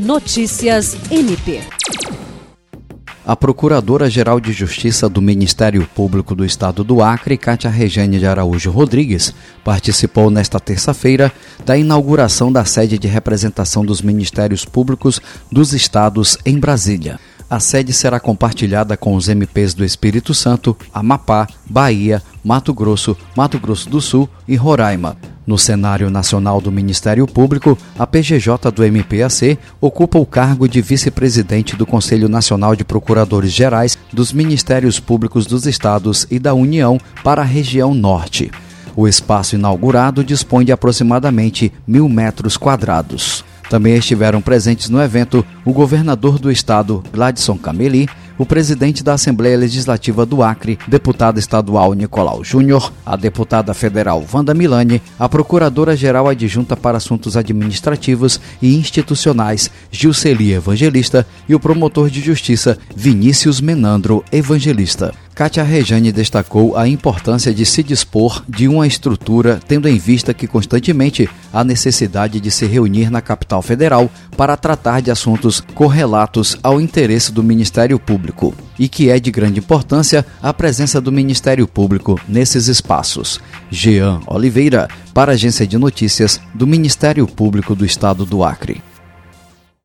Notícias MP. A Procuradora-Geral de Justiça do Ministério Público do Estado do Acre, Cátia Rejane de Araújo Rodrigues, participou nesta terça-feira da inauguração da sede de representação dos Ministérios Públicos dos Estados em Brasília. A sede será compartilhada com os MPs do Espírito Santo, Amapá, Bahia, Mato Grosso, Mato Grosso do Sul e Roraima. No cenário nacional do Ministério Público, a PGJ do MPAC ocupa o cargo de vice-presidente do Conselho Nacional de Procuradores Gerais dos Ministérios Públicos dos Estados e da União para a região Norte. O espaço inaugurado dispõe de aproximadamente mil metros quadrados. Também estiveram presentes no evento o governador do estado, Gladson Cameli, o presidente da Assembleia Legislativa do Acre, deputado estadual Nicolau Júnior, a deputada federal Wanda Milani, a procuradora-geral adjunta para assuntos administrativos e institucionais Gilceli Evangelista e o promotor de justiça Vinícius Menandro Evangelista. Kátia Rejane destacou a importância de se dispor de uma estrutura, tendo em vista que constantemente há necessidade de se reunir na capital federal para tratar de assuntos correlatos ao interesse do Ministério Público e que é de grande importância a presença do Ministério Público nesses espaços. Jean Oliveira, para a Agência de Notícias do Ministério Público do Estado do Acre.